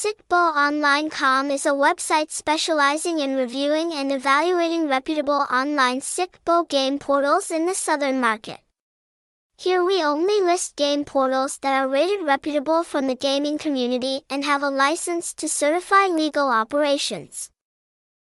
SicBoOnline.com is a website specializing in reviewing and evaluating reputable online SickBow game portals in the southern market. Here we only list game portals that are rated reputable from the gaming community and have a license to certify legal operations.